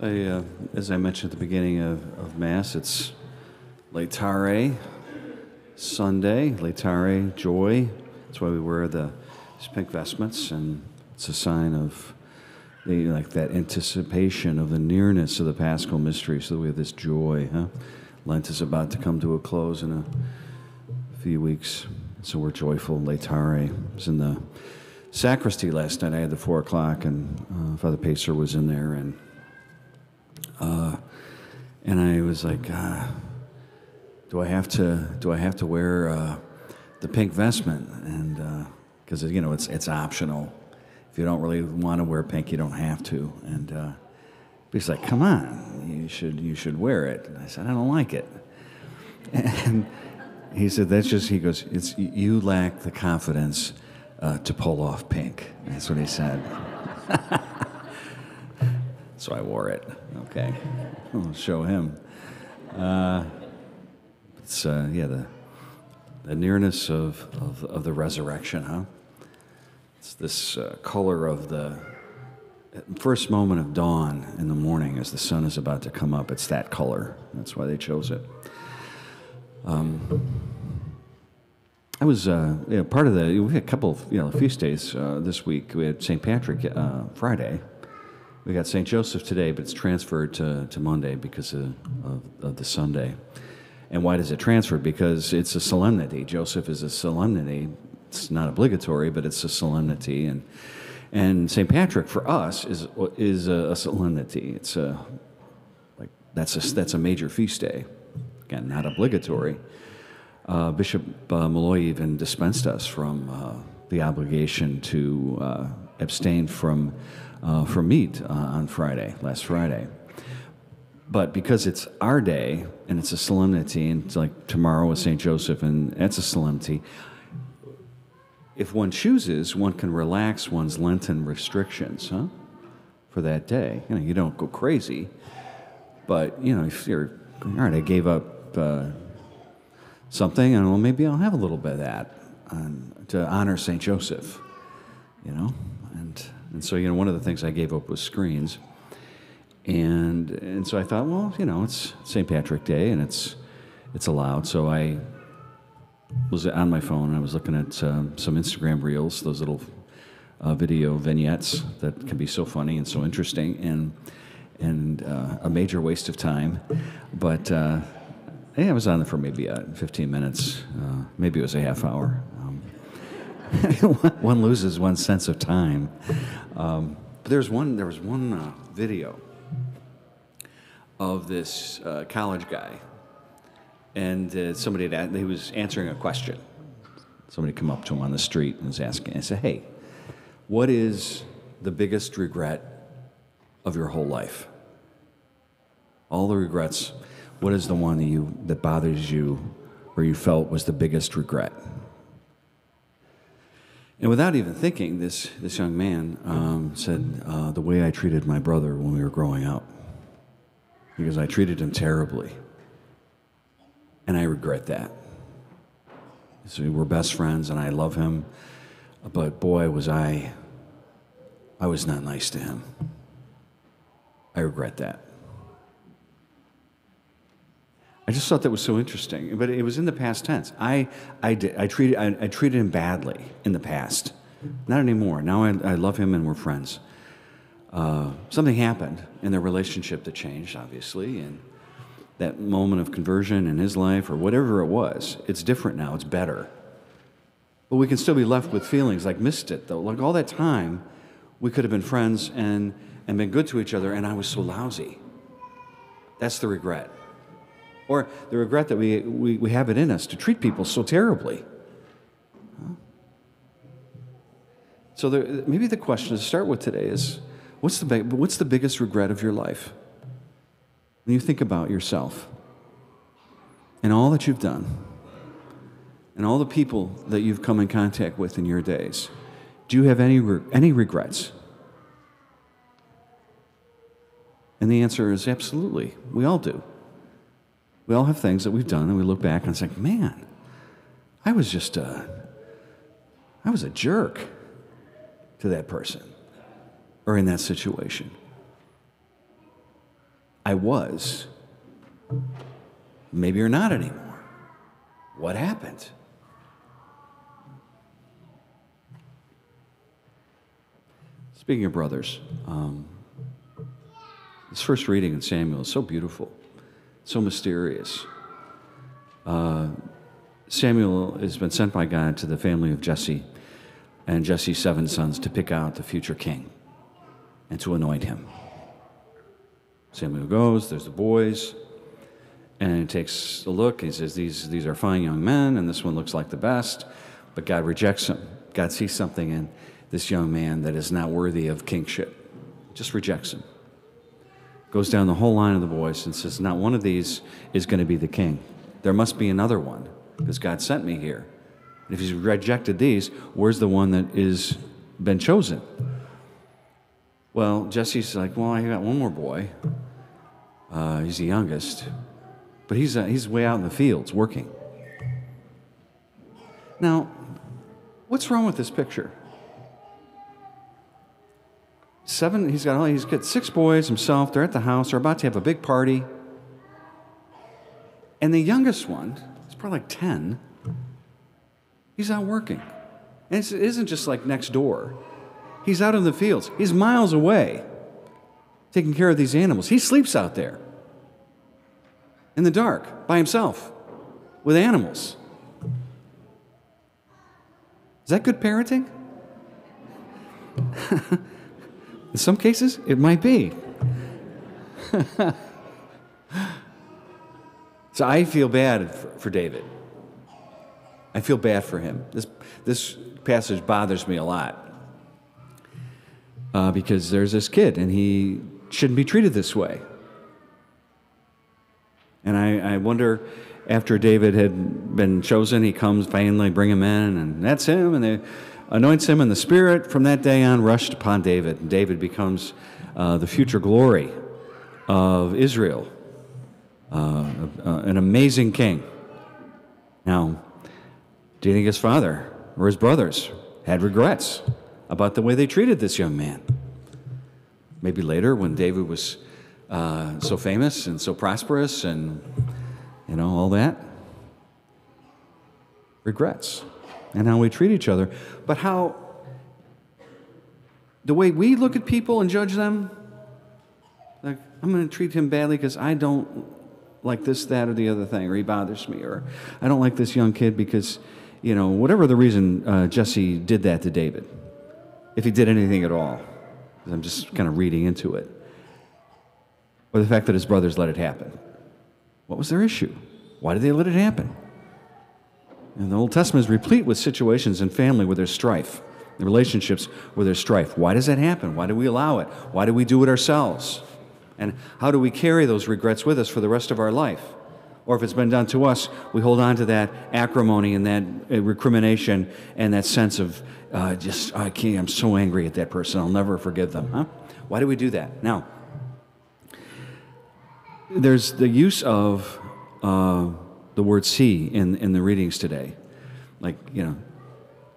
I, uh, as I mentioned at the beginning of, of Mass, it's Laetare Sunday, Laetare, joy. That's why we wear the pink vestments, and it's a sign of the, like that anticipation of the nearness of the Paschal mystery. So we have this joy. Huh? Lent is about to come to a close in a few weeks, so we're joyful. Laetare was in the sacristy last night. I had the four o'clock, and uh, Father Pacer was in there, and and I was like, uh, do I have to do I have to wear uh, the pink vestment? And because you know it's it's optional. If you don't really want to wear pink, you don't have to. And uh, he's like, come on, you should you should wear it. And I said, I don't like it. And he said, that's just he goes, it's you lack the confidence uh, to pull off pink. That's what he said. so I wore it. Okay, I'll show him. Uh, it's uh, yeah the the nearness of, of, of the resurrection, huh? It's this uh, color of the first moment of dawn in the morning as the sun is about to come up. It's that color. That's why they chose it. Um, I was uh, you know, part of the. We had a couple of you know feast days uh, this week. We had St. Patrick uh, Friday. We got St. Joseph today, but it's transferred to, to Monday because of, of, of the Sunday. And why does it transfer? Because it's a solemnity. Joseph is a solemnity. It's not obligatory, but it's a solemnity. And and St. Patrick for us is is a, a solemnity. It's a like that's a that's a major feast day. Again, not obligatory. Uh, Bishop uh, Malloy even dispensed us from uh, the obligation to uh, abstain from uh, from meat uh, on Friday, last Friday. But because it's our day and it's a solemnity, and it's like tomorrow is St. Joseph, and that's a solemnity, if one chooses, one can relax one's Lenten restrictions, huh? For that day. You know, you don't go crazy, but, you know, if you're, all right, I gave up uh, something, and well, maybe I'll have a little bit of that um, to honor St. Joseph, you know? And, and so, you know, one of the things I gave up was screens. And, and so I thought, well, you know, it's St. Patrick Day and it's, it's allowed. So I was on my phone and I was looking at um, some Instagram reels, those little uh, video vignettes that can be so funny and so interesting and, and uh, a major waste of time. But uh, yeah, I was on there for maybe uh, 15 minutes, uh, maybe it was a half hour. One loses one sense of time. Um, but there's one, there was one uh, video of this uh, college guy, and uh, somebody had, he was answering a question. Somebody come up to him on the street and was asking. I said, "Hey, what is the biggest regret of your whole life? All the regrets. What is the one that you that bothers you, or you felt was the biggest regret?" And without even thinking, this, this young man um, said, uh, The way I treated my brother when we were growing up because I treated him terribly. And I regret that. So we're best friends and I love him, but boy, was I, I was not nice to him. I regret that. I just thought that was so interesting, but it was in the past tense. I, I, did, I, treated, I, I treated him badly in the past. Not anymore. Now I, I love him and we're friends uh, something happened in their relationship that changed, obviously, and that moment of conversion in his life or whatever it was, it's different now, it's better. But we can still be left with feelings like missed it though. Like all that time, we could have been friends and, and been good to each other, and I was so lousy. That's the regret. Or the regret that we, we, we have it in us to treat people so terribly. So there, maybe the question to start with today is What's the, what's the biggest regret of your life? When you think about yourself and all that you've done and all the people that you've come in contact with in your days, do you have any, any regrets? And the answer is absolutely. We all do. We all have things that we've done and we look back and say, man, I was just a, I was a jerk to that person or in that situation. I was. Maybe you're not anymore. What happened? Speaking of brothers, um, this first reading in Samuel is so beautiful, so mysterious. Uh, Samuel has been sent by God to the family of Jesse and Jesse's seven sons to pick out the future king and to anoint him. Samuel goes, there's the boys, and he takes a look. He says, these, these are fine young men, and this one looks like the best. But God rejects him. God sees something in this young man that is not worthy of kingship. Just rejects him. Goes down the whole line of the boys and says, Not one of these is going to be the king. There must be another one because God sent me here. And if he's rejected these, where's the one that is been chosen? Well, Jesse's like, Well, I got one more boy. Uh, he's the youngest, but he's, uh, he's way out in the fields working. Now, what's wrong with this picture? Seven, he's got, oh, he's got six boys himself. They're at the house. They're about to have a big party. And the youngest one, he's probably like 10, he's out working. And it isn't just like next door. He's out in the fields. He's miles away taking care of these animals. He sleeps out there in the dark by himself with animals. Is that good parenting? In some cases, it might be. so I feel bad for, for, David. I feel bad for him. This, this passage bothers me a lot uh, because there's this kid and he shouldn't be treated this way. And I, I wonder after David had been chosen, he comes finally, bring him in, and that's him. And they anoints him, and the Spirit from that day on rushed upon David. And David becomes uh, the future glory of Israel, uh, uh, an amazing king. Now, do you think his father or his brothers had regrets about the way they treated this young man? Maybe later, when David was uh, so famous and so prosperous and, you know, all that? Regrets and how we treat each other, but how the way we look at people and judge them, like, I'm going to treat him badly because I don't like this, that, or the other thing, or he bothers me, or I don't like this young kid because, you know, whatever the reason uh, Jesse did that to David, if he did anything at all. I'm just kind of reading into it. Or the fact that his brothers let it happen. What was their issue? Why did they let it happen? And the Old Testament is replete with situations in family where there's strife, the relationships where there's strife. Why does that happen? Why do we allow it? Why do we do it ourselves? And how do we carry those regrets with us for the rest of our life? Or if it's been done to us, we hold on to that acrimony and that uh, recrimination and that sense of uh, just, I can't, I'm so angry at that person, I'll never forgive them. Huh? Why do we do that? Now, there's the use of uh, the word see in, in the readings today. Like, you know,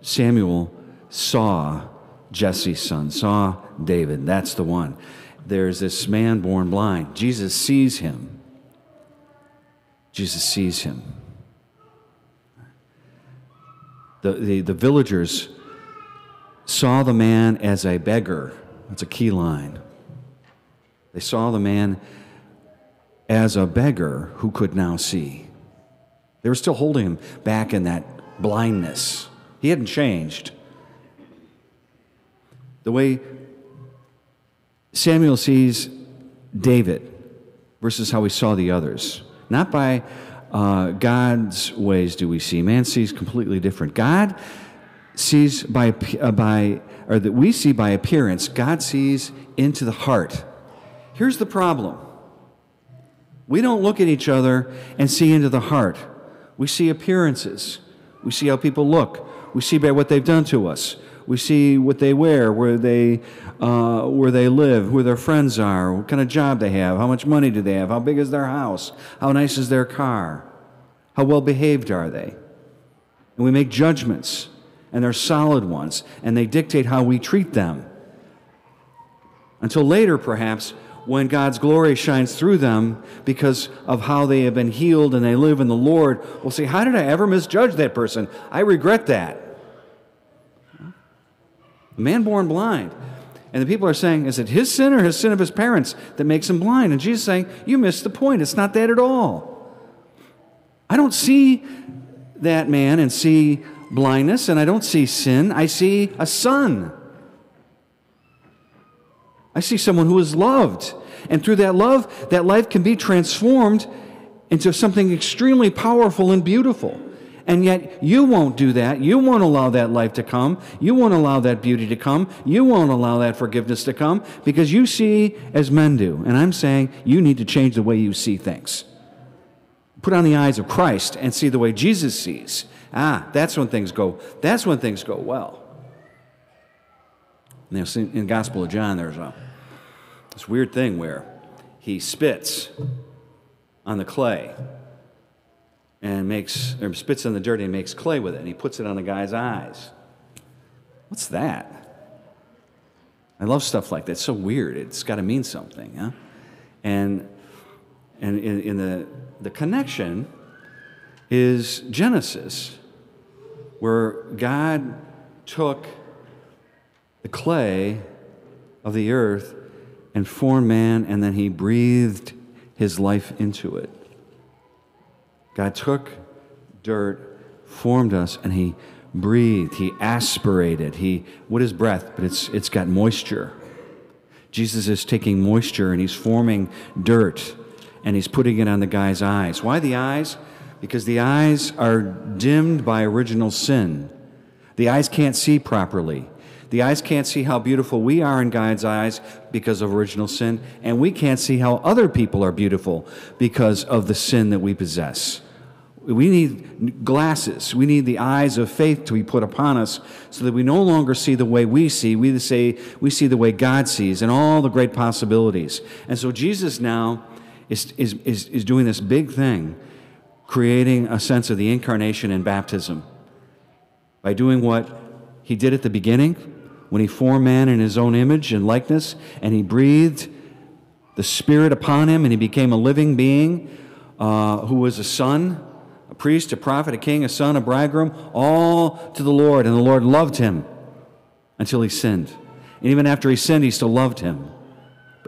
Samuel saw Jesse's son, saw David. That's the one. There's this man born blind. Jesus sees him. Jesus sees him. The, the, the villagers saw the man as a beggar. That's a key line. They saw the man as a beggar who could now see. They were still holding him back in that blindness. He hadn't changed. The way Samuel sees David versus how we saw the others. Not by uh, God's ways do we see. Man sees completely different. God sees by, uh, by, or that we see by appearance. God sees into the heart. Here's the problem. We don't look at each other and see into the heart. We see appearances. We see how people look. We see by what they've done to us. We see what they wear, where they, uh, where they live, who their friends are, what kind of job they have, how much money do they have, how big is their house, how nice is their car, how well behaved are they. And we make judgments, and they're solid ones, and they dictate how we treat them. Until later, perhaps, when God's glory shines through them because of how they have been healed and they live in the Lord will say, How did I ever misjudge that person? I regret that. A man born blind. And the people are saying, Is it his sin or his sin of his parents that makes him blind? And Jesus is saying, You missed the point. It's not that at all. I don't see that man and see blindness, and I don't see sin. I see a son. I see someone who is loved. And through that love, that life can be transformed into something extremely powerful and beautiful. And yet, you won't do that. You won't allow that life to come. You won't allow that beauty to come. You won't allow that forgiveness to come because you see as men do. And I'm saying you need to change the way you see things. Put on the eyes of Christ and see the way Jesus sees. Ah, that's when things go. That's when things go well. Now, in the Gospel of John, there's a this weird thing where he spits on the clay and makes or spits in the dirt and makes clay with it and he puts it on the guy's eyes. What's that? I love stuff like that. It's so weird. It's got to mean something, huh? And and in, in the the connection is Genesis, where God took the clay of the earth and formed man, and then he breathed his life into it. God took dirt, formed us, and he breathed, he aspirated, he what is breath? But it's it's got moisture. Jesus is taking moisture and he's forming dirt and he's putting it on the guy's eyes. Why the eyes? Because the eyes are dimmed by original sin. The eyes can't see properly. The eyes can't see how beautiful we are in God's eyes because of original sin, and we can't see how other people are beautiful because of the sin that we possess. We need glasses. We need the eyes of faith to be put upon us so that we no longer see the way we see. We say we see the way God sees and all the great possibilities. And so Jesus now is, is, is, is doing this big thing, creating a sense of the incarnation and baptism by doing what he did at the beginning when he formed man in his own image and likeness, and he breathed the Spirit upon him, and he became a living being uh, who was a son, a priest, a prophet, a king, a son, a bridegroom, all to the Lord. And the Lord loved him until he sinned. And even after he sinned, he still loved him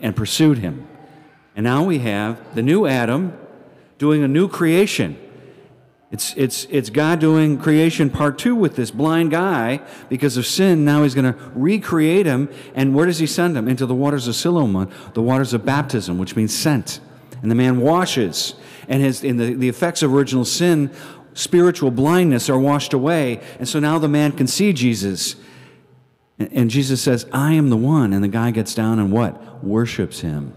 and pursued him. And now we have the new Adam doing a new creation. It's, it's, it's God doing creation part two with this blind guy because of sin. Now he's going to recreate him. And where does he send him? Into the waters of Siloam, the waters of baptism, which means sent. And the man washes. And his, in the, the effects of original sin, spiritual blindness are washed away. And so now the man can see Jesus. And, and Jesus says, I am the one. And the guy gets down and what? Worships him.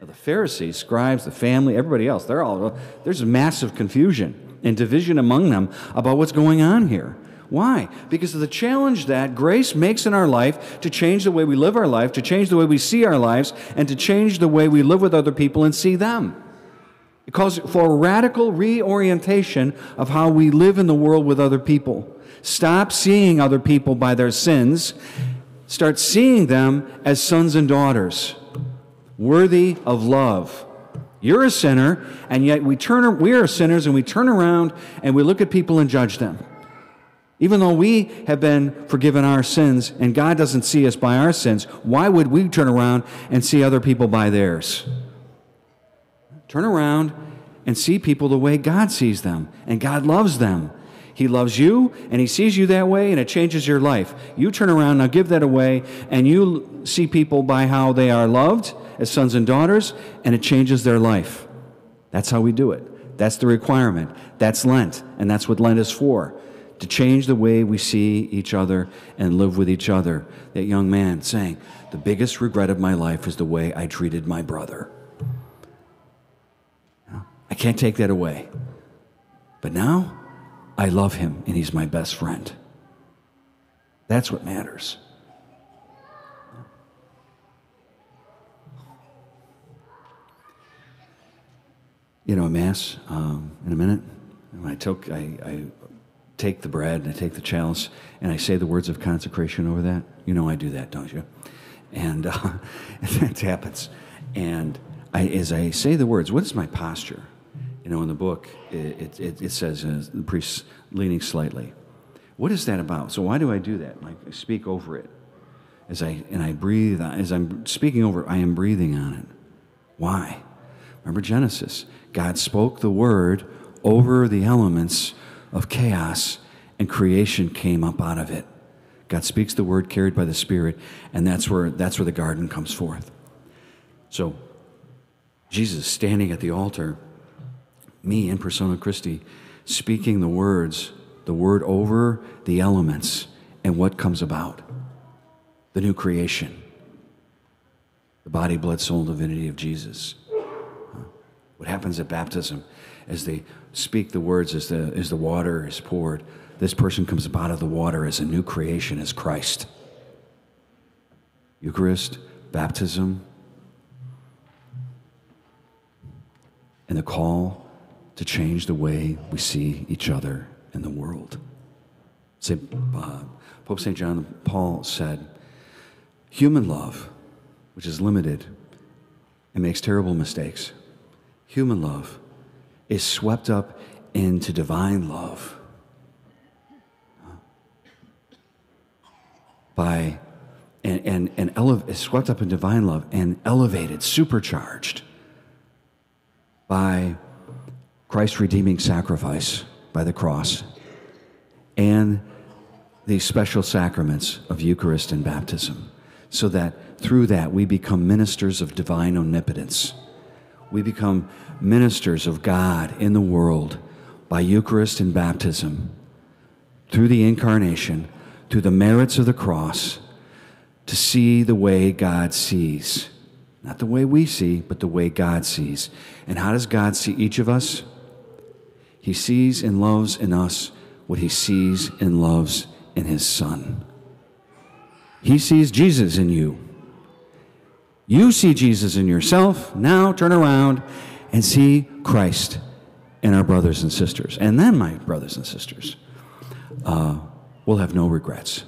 Now, the Pharisees, scribes, the family, everybody else, they're all, there's massive confusion and division among them about what's going on here. Why? Because of the challenge that grace makes in our life to change the way we live our life, to change the way we see our lives, and to change the way we live with other people and see them. It calls for a radical reorientation of how we live in the world with other people. Stop seeing other people by their sins. Start seeing them as sons and daughters, worthy of love you're a sinner, and yet we turn we are sinners and we turn around and we look at people and judge them. Even though we have been forgiven our sins and God doesn't see us by our sins, why would we turn around and see other people by theirs? Turn around and see people the way God sees them, and God loves them. He loves you and He sees you that way, and it changes your life. You turn around, now give that away, and you see people by how they are loved as sons and daughters, and it changes their life. That's how we do it. That's the requirement. That's Lent, and that's what Lent is for to change the way we see each other and live with each other. That young man saying, The biggest regret of my life is the way I treated my brother. I can't take that away. But now, I love him and he's my best friend. That's what matters. You know, a mass um, in a minute. I, took, I, I take the bread and I take the chalice and I say the words of consecration over that. You know I do that, don't you? And uh, it happens. And I, as I say the words, what is my posture? You know, in the book, it, it, it says uh, the priest leaning slightly. What is that about? So why do I do that? Like I speak over it. As I and I breathe, as I'm speaking over, I am breathing on it. Why? Remember Genesis. God spoke the word over the elements of chaos, and creation came up out of it. God speaks the word carried by the Spirit, and that's where, that's where the garden comes forth. So, Jesus standing at the altar, me in persona Christi, speaking the words, the word over the elements, and what comes about the new creation, the body, blood, soul, divinity of Jesus. What happens at baptism as they speak the words, as the, as the water is poured, this person comes up out of the water as a new creation, as Christ. Eucharist, baptism, and the call to change the way we see each other in the world. Say, uh, Pope St. John Paul said, human love, which is limited and makes terrible mistakes, human love is swept up into divine love by and and, and ele- is swept up in divine love and elevated, supercharged by Christ's redeeming sacrifice by the cross and these special sacraments of Eucharist and baptism, so that through that we become ministers of divine omnipotence. We become ministers of God in the world by Eucharist and baptism, through the incarnation, through the merits of the cross, to see the way God sees. Not the way we see, but the way God sees. And how does God see each of us? He sees and loves in us what he sees and loves in his Son. He sees Jesus in you. You see Jesus in yourself. Now turn around and see Christ in our brothers and sisters. And then, my brothers and sisters, uh, we'll have no regrets.